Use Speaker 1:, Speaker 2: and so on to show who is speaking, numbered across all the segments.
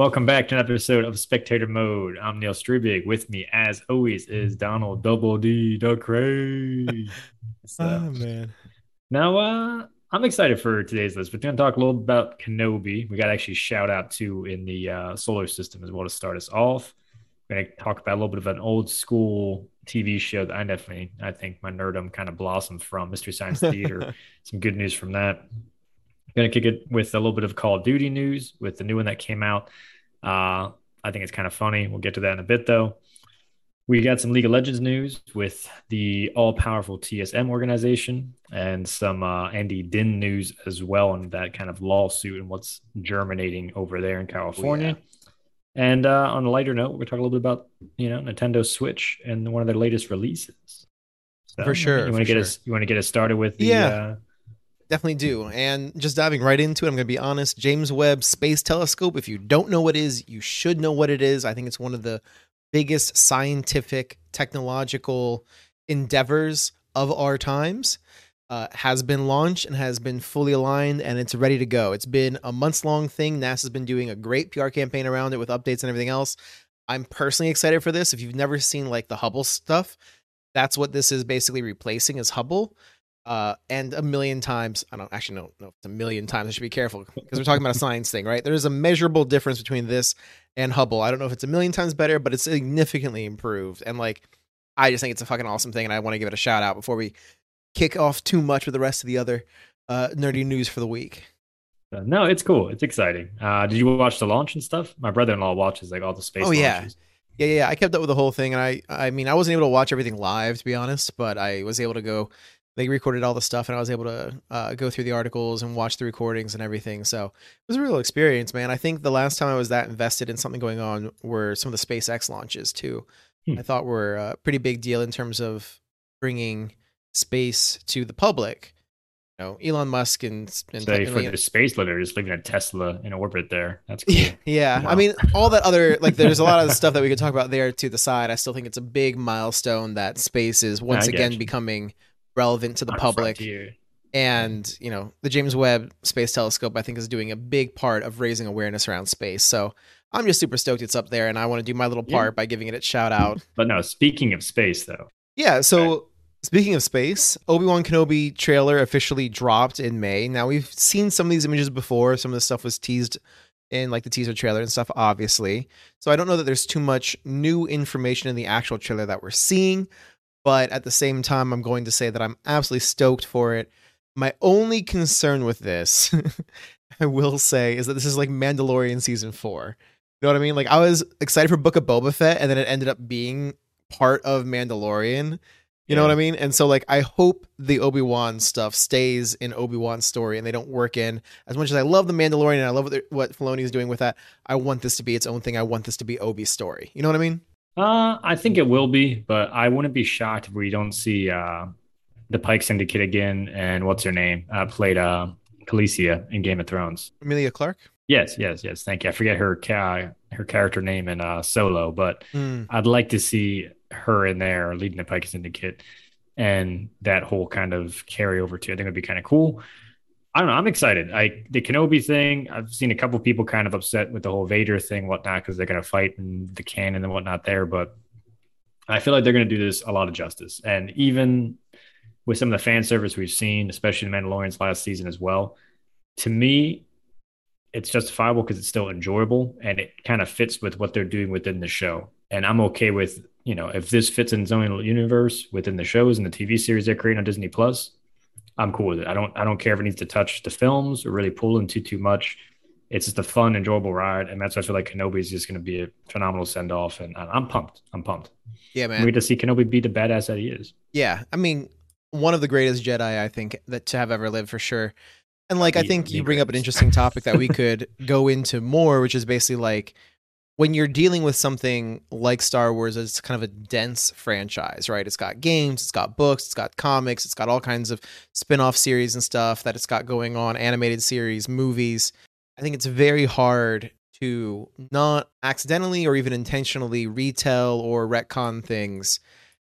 Speaker 1: Welcome back to an episode of Spectator Mode. I'm Neil Strubig. With me, as always, is Donald Double D Ducray. so,
Speaker 2: Oh man.
Speaker 1: now, uh, I'm excited for today's list. We're going to talk a little bit about Kenobi. We got to actually shout out to in the uh, solar system as well to start us off. We're going to talk about a little bit of an old school TV show that I definitely, I think my nerdum kind of blossomed from, Mystery Science Theater. Some good news from that. Going to kick it with a little bit of Call of Duty news with the new one that came out. Uh, I think it's kind of funny. We'll get to that in a bit, though. We got some League of Legends news with the all powerful TSM organization and some uh, Andy Din news as well, and that kind of lawsuit and what's germinating over there in California. And uh, on a lighter note, we're talking a little bit about you know Nintendo Switch and one of their latest releases. So,
Speaker 2: For sure,
Speaker 1: You want to get
Speaker 2: sure.
Speaker 1: us? You want to get us started with the?
Speaker 2: Yeah.
Speaker 1: Uh,
Speaker 2: Definitely do. And just diving right into it, I'm going to be honest. James Webb Space Telescope, if you don't know what it is, you should know what it is. I think it's one of the biggest scientific, technological endeavors of our times. Uh, has been launched and has been fully aligned and it's ready to go. It's been a months long thing. NASA's been doing a great PR campaign around it with updates and everything else. I'm personally excited for this. If you've never seen like the Hubble stuff, that's what this is basically replacing is Hubble. Uh, and a million times, I don't actually know, no, it's a million times. I should be careful because we're talking about a science thing, right? There's a measurable difference between this and Hubble. I don't know if it's a million times better, but it's significantly improved. And like, I just think it's a fucking awesome thing, and I want to give it a shout out before we kick off too much with the rest of the other uh, nerdy news for the week.
Speaker 1: Uh, no, it's cool. It's exciting. Uh, did you watch the launch and stuff? My brother-in-law watches like all the space
Speaker 2: Oh, yeah.
Speaker 1: launches.
Speaker 2: Yeah, yeah, yeah, I kept up with the whole thing, and I, I mean, I wasn't able to watch everything live to be honest, but I was able to go. They recorded all the stuff, and I was able to uh, go through the articles and watch the recordings and everything. So it was a real experience, man. I think the last time I was that invested in something going on were some of the SpaceX launches too.
Speaker 1: Hmm.
Speaker 2: I thought were a pretty big deal in terms of bringing space to the public. You know, Elon Musk and, and
Speaker 1: Say for the space litter, just leaving a Tesla in orbit there. That's cool.
Speaker 2: yeah, yeah.
Speaker 1: Wow.
Speaker 2: I mean, all that other like, there's a lot of stuff that we could talk about there to the side. I still think it's a big milestone that space is once again
Speaker 1: you.
Speaker 2: becoming relevant to the public.
Speaker 1: frontier.
Speaker 2: And you know, the James Webb Space Telescope, I think, is doing a big part of raising awareness around space. So I'm just super stoked it's up there, and I want to do my little
Speaker 1: Yeah.
Speaker 2: part by giving it a shout out.
Speaker 1: But no, speaking of space, though,
Speaker 2: Yeah, so speaking of space, Obi-Wan Kenobi trailer officially dropped in May. Now we've seen some of these images before. Some of the stuff was teased in like the teaser trailer and stuff obviously. So I don't know that there's too much new information in the actual trailer that we're seeing, but at the same time I'm going to say that I'm absolutely stoked for it. My only concern with this, I will say, is that this is like Mandalorian season 4. You know what I mean? Like I was excited for Book of Boba Fett and then it ended up being part of Mandalorian. You know what I mean? And so like I hope the Obi-Wan stuff stays in Obi-Wan's story and they don't work in as much as I love the Mandalorian and I love what, what Filoni is doing with that. I want this to be its own thing. I want this to be Obi's story. You know what I mean?
Speaker 1: Uh, I think it will be, but I wouldn't be shocked if we don't see uh, the Pike Syndicate again. And what's her name? Uh, played uh, Khaleesi in Game of Thrones.
Speaker 2: Emilia Clarke?
Speaker 1: Yes, yes, yes. Thank you. I forget her ca- her character name in uh, Solo, but
Speaker 2: Hmm.
Speaker 1: I'd like to see her in there leading the Pike Syndicate and that whole kind of carryover too. I think it'd be kind of cool. I don't know. I'm excited. I the Kenobi thing. I've seen a couple people kind of upset with the whole Vader thing, whatnot, because they're going to fight in the canon and whatnot there. But I feel like they're going to do this a lot of justice. And even with some of the fan service we've seen, especially in Mandalorian's last season as well, to me, it's justifiable because it's still enjoyable and it kind of fits with what they're doing within the show. And I'm okay with, you know, if this fits in its universe within the shows and the TV series they're creating on Disney Plus, I'm cool with it. I don't I don't care if it needs to touch the films or really pull into too much. It's just a fun, enjoyable ride, and that's why I feel like Kenobi is just going to be a phenomenal send off, and I'm pumped. I'm pumped.
Speaker 2: Yeah, man.
Speaker 1: We get to see Kenobi be the badass that he is.
Speaker 2: Yeah. I mean, one of the greatest Jedi I think that to have ever lived for sure. And like I think you bring up an interesting topic that we could go into more, which is basically like when you're dealing with something like Star Wars, it's kind of a dense franchise, right? It's got games, it's got books, it's got comics, it's got all kinds of spin-off series and stuff that it's got going on, animated series, movies. I think it's very hard to not accidentally or even intentionally retell or retcon things.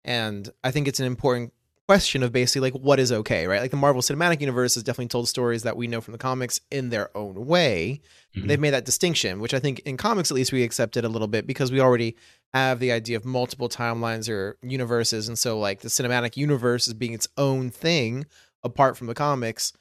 Speaker 2: And I think it's an important question of basically like what is okay, right? Like the Marvel Cinematic Universe has definitely told stories that we know from the comics in their own way.
Speaker 1: Mhm.
Speaker 2: They've made that distinction, which I think in comics at least we accepted a little bit because we already have the idea of multiple timelines or universes, and so like the cinematic universe as being its own thing apart from the comics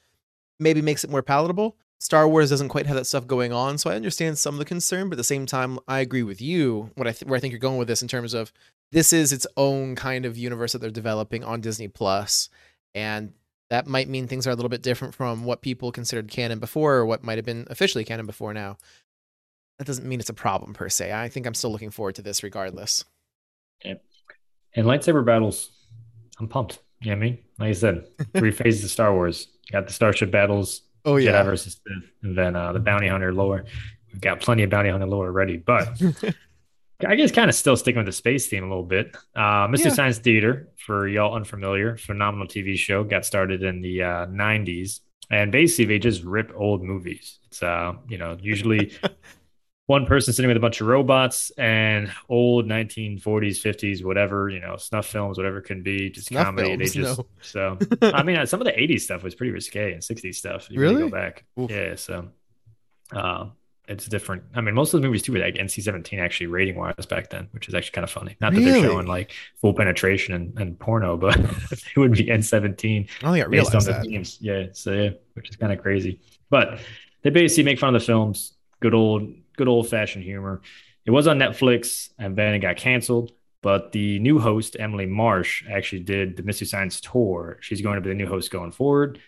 Speaker 2: maybe makes it more palatable. Star Wars doesn't quite have that stuff going on, so I understand some of the concern, but at the same time, I agree with you. What I th- where I think you're going with this in terms of this is its own kind of universe that they're developing on Disney Plus, and that might mean things are a little bit different from what people considered canon before, or what might have been officially canon before now. That doesn't mean it's a problem per se. I think I'm still looking forward to this regardless.
Speaker 1: And lightsaber battles, I'm pumped. You know what I mean? Like I said, three phases of Star Wars. You Got the starship battles,
Speaker 2: Oh
Speaker 1: Jedi versus Sith, and then uh, the bounty hunter lore. We've got plenty of bounty hunter lore already, but I guess kind of still sticking with the space theme a little bit. Uh, Mystery
Speaker 2: Yeah.
Speaker 1: Science Theater, for y'all unfamiliar, phenomenal TV show, got started in the uh, 90s. And basically, they just rip old movies. It's, uh, you know, usually one person sitting with a bunch of robots and old 1940s, 50s, whatever, you know, snuff films, whatever it can be, just
Speaker 2: Snuff
Speaker 1: comedy. they just,
Speaker 2: no.
Speaker 1: so, I mean, uh, some of the 80s stuff was pretty risque and 60s stuff. you
Speaker 2: Really?
Speaker 1: Go back.
Speaker 2: Oof.
Speaker 1: Yeah. So, uh, it's different. I mean, most of the movies too were like NC 17 actually rating wise back then, which is actually kind of funny. Not that
Speaker 2: Really?
Speaker 1: they're showing like full penetration and, and porno, but it would be N 17
Speaker 2: I don't think I
Speaker 1: based on
Speaker 2: realized
Speaker 1: the
Speaker 2: that.
Speaker 1: themes. Yeah. So, yeah, which is kind of crazy. But they basically make fun of the films. Good old, good old fashioned humor. It was on Netflix and then it got canceled. But the new host, Emily Marsh, actually did the Mystery Science tour. She's going to be the new host going forward.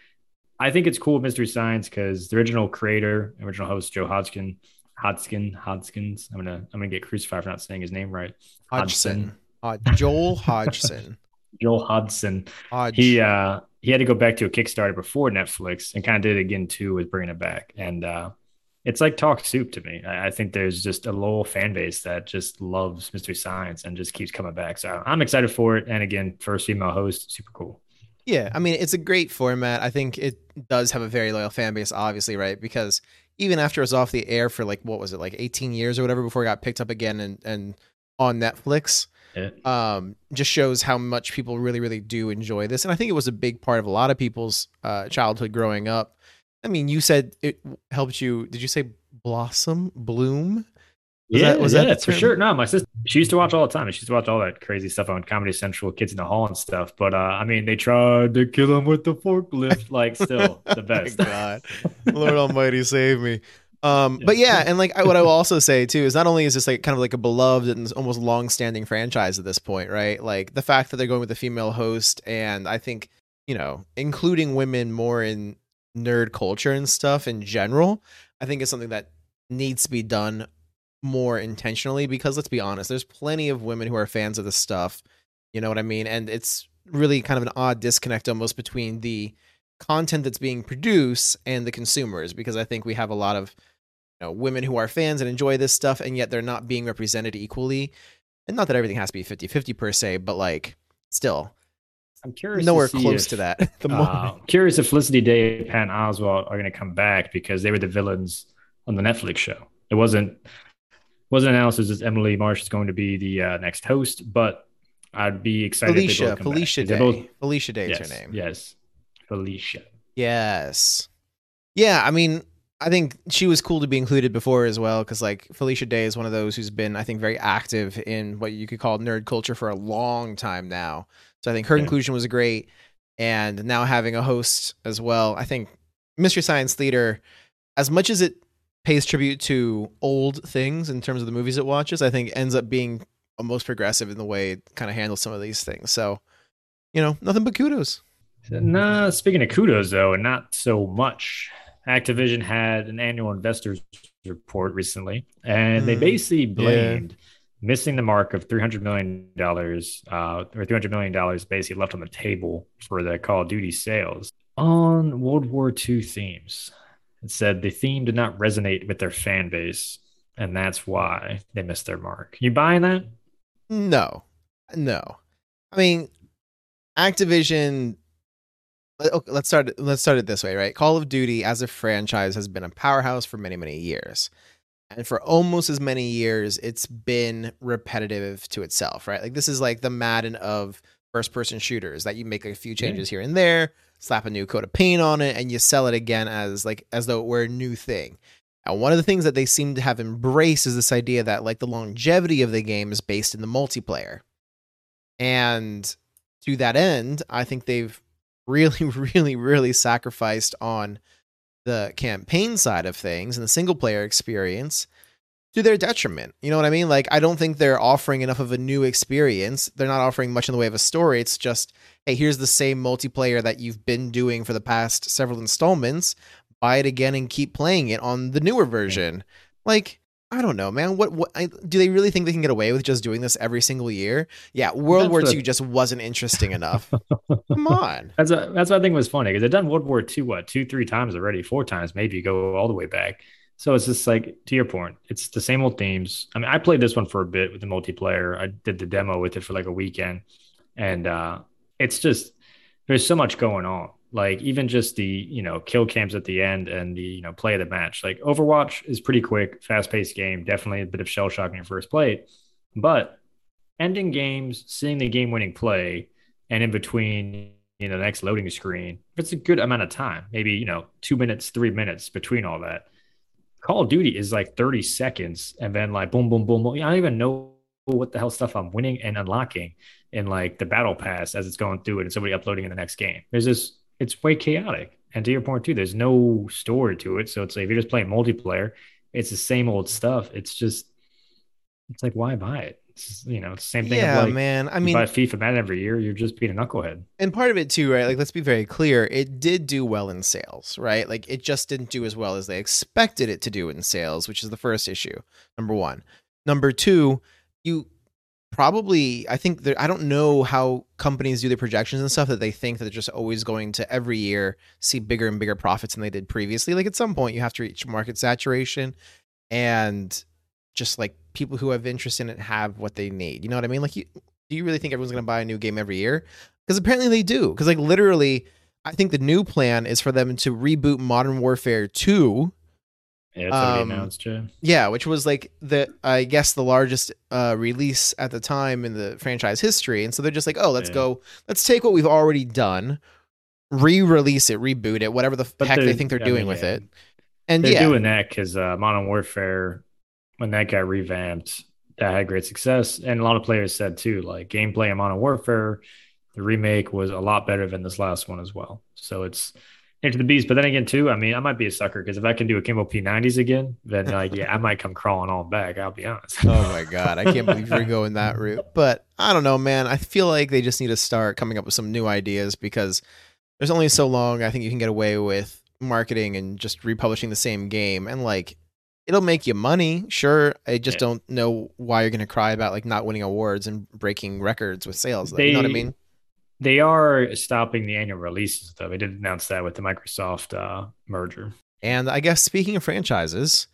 Speaker 1: I think it's cool with Mystery Science because the original creator, original host Joe Hodgkin, Hodgkin, Hodgkins. I'm gonna I'm gonna get crucified for not saying his name right.
Speaker 2: Hodgson. Hod- Joel Hodgson.
Speaker 1: Joel Hodgson.
Speaker 2: Hodge.
Speaker 1: He uh he had to go back to a Kickstarter before Netflix and kind of did it again too with bringing it back. And uh it's like talk soup to me. I, I think there's just a loyal fan base that just loves Mystery Science and just keeps coming back. So I'm excited for it. And again, first female host, super cool.
Speaker 2: Yeah, I mean, it's a great format. I think it does have a very loyal fan base, obviously, right? Because even after it was off the air for like what was it, like 18 years or whatever before it got picked up again and and on Netflix,
Speaker 1: Yeah.
Speaker 2: um, just shows how much people really, really do enjoy this. And I think it was a big part of a lot of people's uh, childhood growing up. I mean, you said it helped you. Did you say blossom, bloom? Was
Speaker 1: yeah,
Speaker 2: that- was
Speaker 1: yeah,
Speaker 2: that
Speaker 1: for sure. No, my sister, she used to watch all the time. She used to watch all that crazy stuff on Comedy Central, Kids in the Hall and stuff. But uh, I mean, they tried to kill him with the forklift. Like, still the best.
Speaker 2: God, Lord Almighty, save me. Um, but yeah, and like I, what I will also say too is not only is this like kind of like a beloved and almost long-standing franchise at this point, right? Like the fact that they're going with a female host, and I think you know, including women more in nerd culture and stuff in general, I think is something that needs to be done more intentionally because let's be honest, there's plenty of women who are fans of this stuff. You know what I mean? And it's really kind of an odd disconnect almost between the content that's being produced and the consumers because I think we have a lot of you know women who are fans and enjoy this stuff and yet they're not being represented equally. And not that everything has to be 50-50 per se, but like still
Speaker 1: I'm curious.
Speaker 2: nowhere
Speaker 1: to see
Speaker 2: close
Speaker 1: if-
Speaker 2: to that. the
Speaker 1: Uh, curious if Felicity Day and Patton Oswalt are going to come back because they were the villains on the Netflix show. It wasn't wasn't announced as Emily Marsh is going to be the uh, next host, but I'd be excited. if they
Speaker 2: Felicia,
Speaker 1: both come back.
Speaker 2: Felicia
Speaker 1: They
Speaker 2: Day.
Speaker 1: both-
Speaker 2: Felicia Day
Speaker 1: yes,
Speaker 2: is her name.
Speaker 1: Yes, Felicia.
Speaker 2: Yes. Yeah, I mean, I think she was cool to be included before as well because like Felicia Day is one of those who's been I think very active in what you could call nerd culture for a long time now. So I think her
Speaker 1: Yeah.
Speaker 2: inclusion was great, and now having a host as well. I think Mystery Science Theater, as much as it pays tribute to old things in terms of the movies it watches, I think ends up being most progressive in the way it kind of handles some of these things. So, you know, nothing but kudos.
Speaker 1: Nah, speaking of kudos though, and not so much. Activision had an annual investors report recently, and they
Speaker 2: Hmm,
Speaker 1: basically blamed missing the mark of three hundred million dollars, uh, or three hundred million dollars basically left on the table for the Call of Duty sales on World War II themes. It said the theme did not resonate with their fan base, and that's why they missed their mark. You buying that?
Speaker 2: No, no. I mean, Activision. Okay, let's start. it- Let's start it this way, right? Call of Duty as a franchise has been a powerhouse for many, many years, and for almost as many years, it's been repetitive to itself, right? Like this is like the Madden of first person shooters that you make a few changes yeah. here and there, slap a new coat of paint on it, and you sell it again as like as though it were a new thing. And one of the things that they seem to have embraced is this idea that like the longevity of the game is based in the multiplayer. And to that end, I think they've really, really, really sacrificed on the campaign side of things and the single player experience to their detriment. You know what I mean? Like, I don't think they're offering enough of a new experience. They're not offering much in the way of a story. It's just, hey, here's the same multiplayer that you've been doing for the past several installments. Buy it again and keep playing it on the newer version. Like, I don't know, man. What what I, do they really think they can get away with just doing this every single year? Yeah, World that's War II just wasn't interesting enough. Come on.
Speaker 1: That's a, that's what I think was funny because they've done World War II what two three times already, four times maybe go all the way back. So it's just like to your point, it's the same old themes. I mean, I played this one for a bit with the multiplayer. I did the demo with it for like a weekend, and uh, it's just there's so much going on. Like even just the you know kill cams at the end and the you know play of the match. Like Overwatch is pretty quick, fast paced game. Definitely a bit of shell shock in your first play, but ending games, seeing the game winning play, and in between you know the next loading screen, it's a good amount of time. Maybe you know two minutes, three minutes between all that Call of Duty is like 30 seconds and then like boom, boom, boom, boom. I don't even know what the hell stuff I'm winning and unlocking in like the battle pass as it's going through it and somebody uploading in the next game. There's this, it's way chaotic. And to your point too, there's no story to it. So it's like if you're just playing multiplayer, it's the same old stuff. It's just, it's like, why buy it? It's, you know, it's the same thing.
Speaker 2: Yeah, like, man. I mean,
Speaker 1: buy FIFA Madden every year, you're just being a knucklehead.
Speaker 2: And part of it too, right? Like, let's be very clear. It did do well in sales, right? Like, it just didn't do as well as they expected it to do in sales, which is the first issue. Number one. Number two, you probably i think I don't know how companies do their projections and stuff that they think that they're just always going to every year see bigger and bigger profits than they did previously like at some point you have to reach market saturation and just like people who have interest in it have what they need. You know what I mean? Like, you, do you really think everyone's going to buy a new game every year? Because apparently they do. Because like literally, I think the new plan is for them to reboot Modern Warfare Two.
Speaker 1: Yeah, it's already um, announced, yeah.
Speaker 2: Yeah, which was like the I guess the largest uh, release at the time in the franchise history, and so they're just like, oh, let's yeah. go, let's take what we've already done, re-release it, reboot it, whatever the but heck they think they're I doing mean, with yeah. it. And
Speaker 1: they're
Speaker 2: yeah.
Speaker 1: doing that because uh, Modern Warfare when that got revamped, that had great success. And a lot of players said too, like gameplay in Modern Warfare, the remake was a lot better than this last one as well. So it's into the beast. But then again, too, I mean, I might be a sucker because if I can do akimbo P90s again, then like, yeah, I might come crawling on back. I'll be honest.
Speaker 2: oh my god, I can't believe you're going that route. But I don't know, man. I feel like they just need to start coming up with some new ideas because there's only so long I think you can get away with marketing and just republishing the same game and like it'll make you money, sure. I just yeah. don't know why you're going to cry about like not winning awards and breaking records with sales. They, you know what I mean?
Speaker 1: They are stopping the annual releases though. They did announce that with the Microsoft uh, merger.
Speaker 2: And I guess speaking of franchises,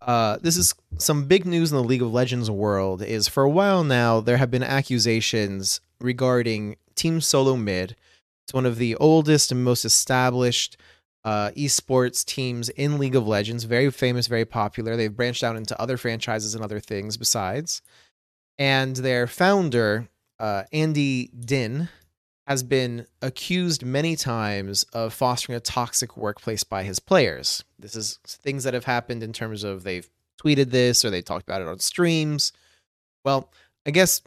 Speaker 2: uh, this is some big news in the League of Legends world. Is for a while now there have been accusations regarding Team Solo Mid. It's one of the oldest and most established uh, esports teams in League of Legends. Very famous, very popular. They've branched out into other franchises and other things besides. And their founder, uh, Andy Din, has been accused many times of fostering a toxic workplace by his players. This is things that have happened in terms of they've tweeted this or they talked about it on streams. Well, I guess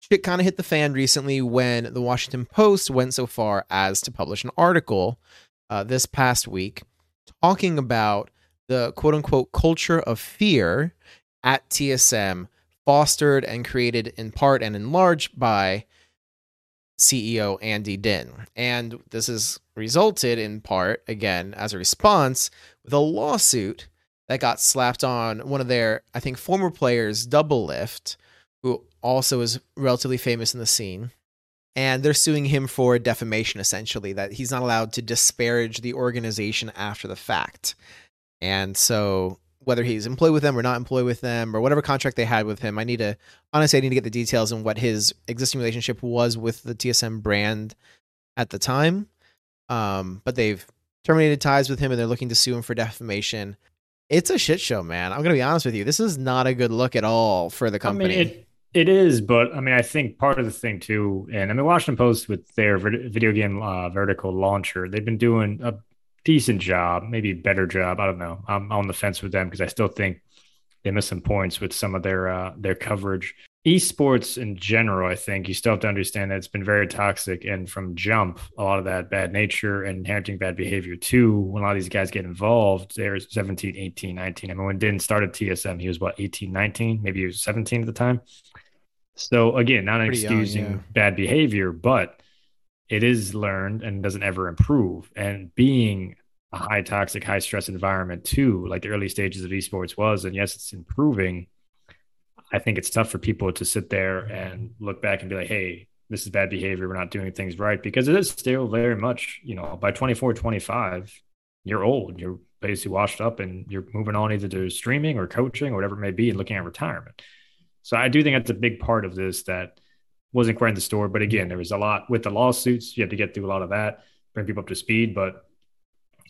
Speaker 2: shit kind of hit the fan recently when the Washington Post went so far as to publish an article uh, this past week talking about the quote unquote culture of fear at TSM, fostered and created in part and in large by CEO Andy Din. And this has resulted in part, again, as a response, with a lawsuit that got slapped on one of their, I think, former players, Doublelift, who also is relatively famous in the scene and they're suing him for defamation essentially that he's not allowed to disparage the organization after the fact and so whether he's employed with them or not employed with them or whatever contract they had with him i need to honestly i need to get the details on what his existing relationship was with the tsm brand at the time. Um, but they've terminated ties with him and they're looking to sue him for defamation. It's a shit show man. I'm gonna be honest with you. This is not a good look at all for the company
Speaker 1: I mean, it- It is, but I mean, I think part of the thing too, and I mean, Washington Post with their video game uh, vertical launcher, they've been doing a decent job, maybe better job. I don't know. I'm on the fence with them because I still think they miss some points with some of their uh, their coverage. Esports in general, I think you still have to understand that it's been very toxic, and from jump, a lot of that bad nature and inheriting bad behavior too. When a lot of these guys get involved, they're 17, 18, 19. I mean, when Din started TSM, he was what 18, 19, maybe he was 17 at the time. So again, not Pretty excusing young, yeah. bad behavior, but it is learned and doesn't ever improve. And being a high toxic, high stress environment too, like the early stages of esports was, and yes, it's improving. I think it's tough for people to sit there and look back and be like, hey, this is bad behavior. We're not doing things right because it is still very much, you know, by 24, 25, you're old. You're basically washed up and you're moving on either to streaming or coaching or whatever it may be and looking at retirement. So I do think that's a big part of this that wasn't quite in the store. But again, there was a lot with the lawsuits. You had to get through a lot of that, bring people up to speed. But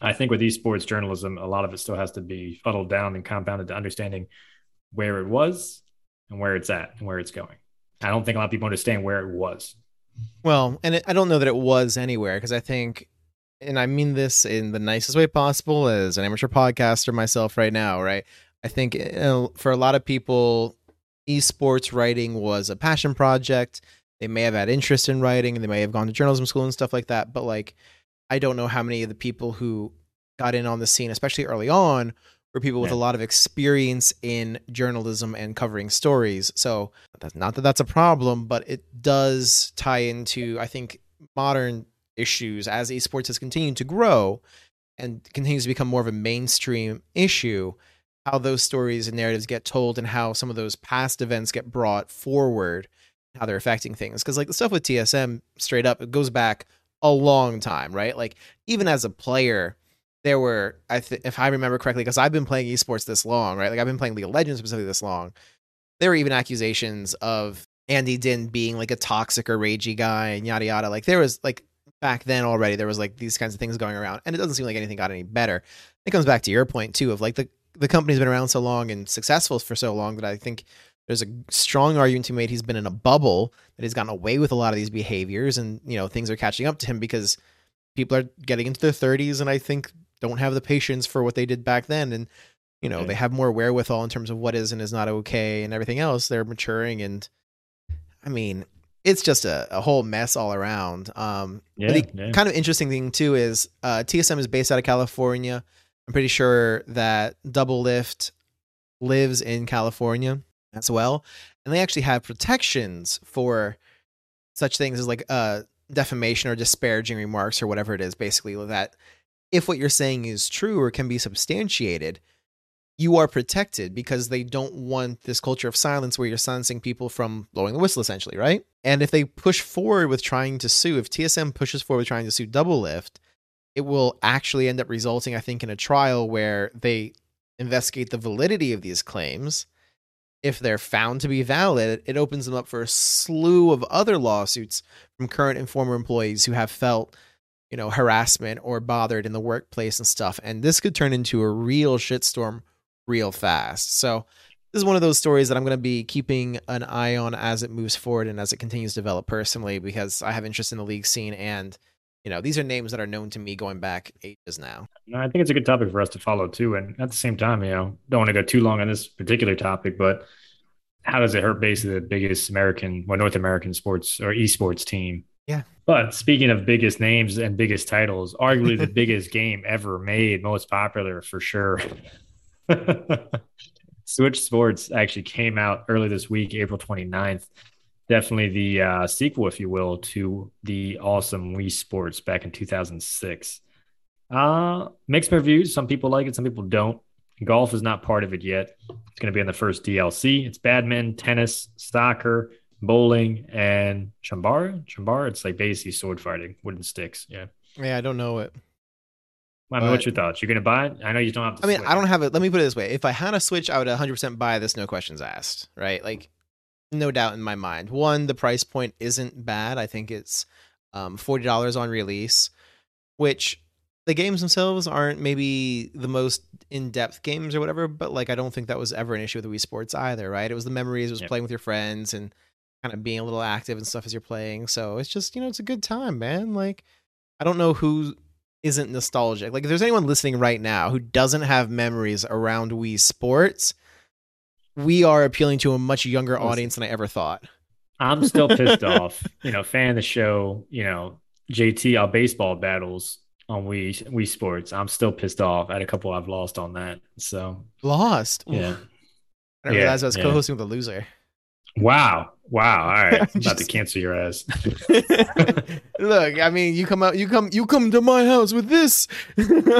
Speaker 1: I think with esports journalism, a lot of it still has to be fuddled down and compounded to understanding where it was and where it's at and where it's going. I don't think a lot of people understand where it was.
Speaker 2: Well, and it, I don't know that it was anywhere because I think, and I mean this in the nicest way possible as an amateur podcaster myself right now, right? I think uh, for a lot of people, esports writing was a passion project. They may have had interest in writing and they may have gone to journalism school and stuff like that. But like, I don't know how many of the people who got in on the scene, especially early on, were people with yeah. a lot of experience in journalism and covering stories. So that's not that that's a problem, but it does tie into, I think, modern issues as esports has continued to grow and continues to become more of a mainstream issue how those stories and narratives get told and how some of those past events get brought forward how they're affecting things. Because like the stuff with tsm straight up it goes back a long time right? Like even as a player there were i th- if i remember correctly because i've been playing esports this long right? Like i've been playing league of legends specifically this long. There were even accusations of andy din being like a toxic or ragey guy and yada yada. Like there was like back then already there was like these kinds of things going around and it doesn't seem like anything got any better. It comes back to your point too of like the the company's been around so long and successful for so long that I think there's a strong argument to be made he's been in a bubble that he's gotten away with a lot of these behaviors and you know things are catching up to him because people are getting into their 30s and I think don't have the patience for what they did back then. And you know they have more wherewithal in terms of what is and is not okay and everything else. They're maturing and I mean it's just a, a whole mess all around. Um yeah, the yeah. kind of interesting thing too is uh TSM is based out of California I'm pretty sure that Doublelift lives in California as well. And they actually have protections for such things as like uh, defamation or disparaging remarks or whatever it is, basically, that if what you're saying is true or can be substantiated, you are protected because they don't want this culture of silence where you're silencing people from blowing the whistle, essentially, right? And if they push forward with trying to sue, if TSM pushes forward with trying to sue Doublelift, it will actually end up resulting, I think, in a trial where they investigate the validity of these claims. If they're found to be valid, it opens them up for a slew of other lawsuits from current and former employees who have felt, you know, harassment or bothered in the workplace and stuff. And this could turn into a real shitstorm real fast. So this is one of those stories that I'm going to be keeping an eye on as it moves forward and as it continues to develop personally because I have interest in the league scene and you know, these are names that are known to me going back ages now.
Speaker 1: I think it's a good topic for us to follow too. And at the same time, you know, don't want to go too long on this particular topic, but how does it hurt basically the biggest American, well, North American sports or esports team?
Speaker 2: Yeah.
Speaker 1: But speaking of biggest names and biggest titles, arguably the biggest game ever made, most popular for sure. Switch Sports actually came out early this week, April 29th definitely the uh, sequel, if you will, to the awesome Wii Sports back in 2006. Uh, mixed reviews. Some people like it, some people don't. Golf is not part of it yet. It's going to be in the first DLC. It's badminton, tennis, soccer, bowling, and chambara. Chambara, it's like basically sword fighting, wooden sticks. Yeah.
Speaker 2: Yeah, I don't know it.
Speaker 1: I mean, what's your thoughts? You're going to buy it? I know you don't have
Speaker 2: to. I mean, switch. I don't have it. Let me put it this way: if I had a Switch, I would 100 percent buy this, no questions asked. Right? Like, no doubt in my mind. One, the price point isn't bad. I think it's um, forty dollars on release, which the games themselves aren't maybe the most in-depth games or whatever, but like I don't think that was ever an issue with Wii Sports either, right? It was the memories, it was
Speaker 1: Yep.
Speaker 2: playing with your friends and kind of being a little active and stuff as you're playing. So it's just, you know, it's a good time, man. Like I don't know who isn't nostalgic. Like if there's anyone listening right now who doesn't have memories around Wii Sports, we are appealing to a much younger audience than I ever thought.
Speaker 1: I'm still pissed off. You know, fan of the show. You know, JT our baseball battles on Wii Wii Sports. I'm still pissed off at a couple I've lost on that. So
Speaker 2: Lost.
Speaker 1: Yeah.
Speaker 2: I didn't
Speaker 1: Yeah,
Speaker 2: realize I was
Speaker 1: yeah.
Speaker 2: co-hosting with a loser.
Speaker 1: Wow. Wow. All right. I'm about to cancel your ass.
Speaker 2: Look, I mean, you come out, you come, you come to my house with this.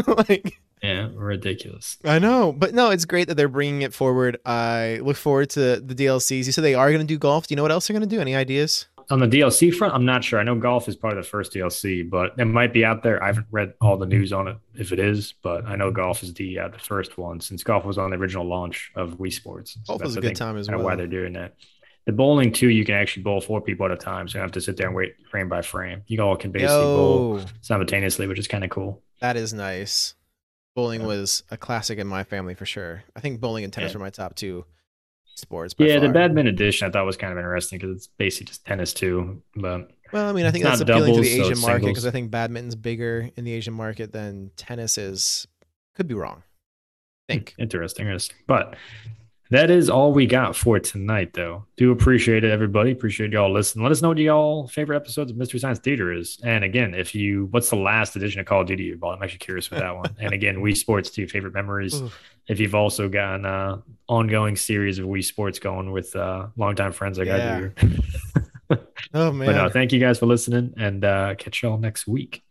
Speaker 2: like,
Speaker 1: yeah, ridiculous.
Speaker 2: I know, but no, it's great that they're bringing it forward. I look forward to the DLCs. You said they are going to do golf. Do you know what else they're going to do? Any ideas?
Speaker 1: On the DLC front, I'm not sure. I know golf is part of the first DLC, but it might be out there. I haven't read all the news on it if it is, but I know golf is the uh, the first one since golf was on the original launch of Wii Sports. So
Speaker 2: Golf was a good time as well.
Speaker 1: Why they're doing that. The bowling too, you can actually bowl four people at a time, so you don't have to sit there and wait frame by frame. You all can basically bowl simultaneously, which is kind of cool.
Speaker 2: that is nice. Bowling
Speaker 1: Yeah.
Speaker 2: was a classic in my family for sure. I think bowling and tennis
Speaker 1: Yeah.
Speaker 2: were my top two sports.
Speaker 1: Yeah, the badminton edition I thought was kind of interesting because it's basically just tennis too. But
Speaker 2: Well, I mean, I think that's appealing to the Asian
Speaker 1: it's
Speaker 2: market because I think badminton's bigger in the Asian market than tennis is. Could be wrong. I think.
Speaker 1: Hmm, interesting. interesting. But that is all we got for tonight, though. Do appreciate it, everybody. Appreciate y'all listening. Let us know what y'all favorite episodes of Mystery Science Theater is. And again, if you, what's the last edition of Call of Duty you bought? I'm actually curious with that one. And again, Wii Sports, your favorite memories.
Speaker 2: Oof.
Speaker 1: If you've also got an uh, ongoing series of Wii Sports going with uh, longtime friends like
Speaker 2: Yeah.
Speaker 1: I do.
Speaker 2: Oh man.
Speaker 1: but no, thank you guys for listening and uh, catch y'all next week.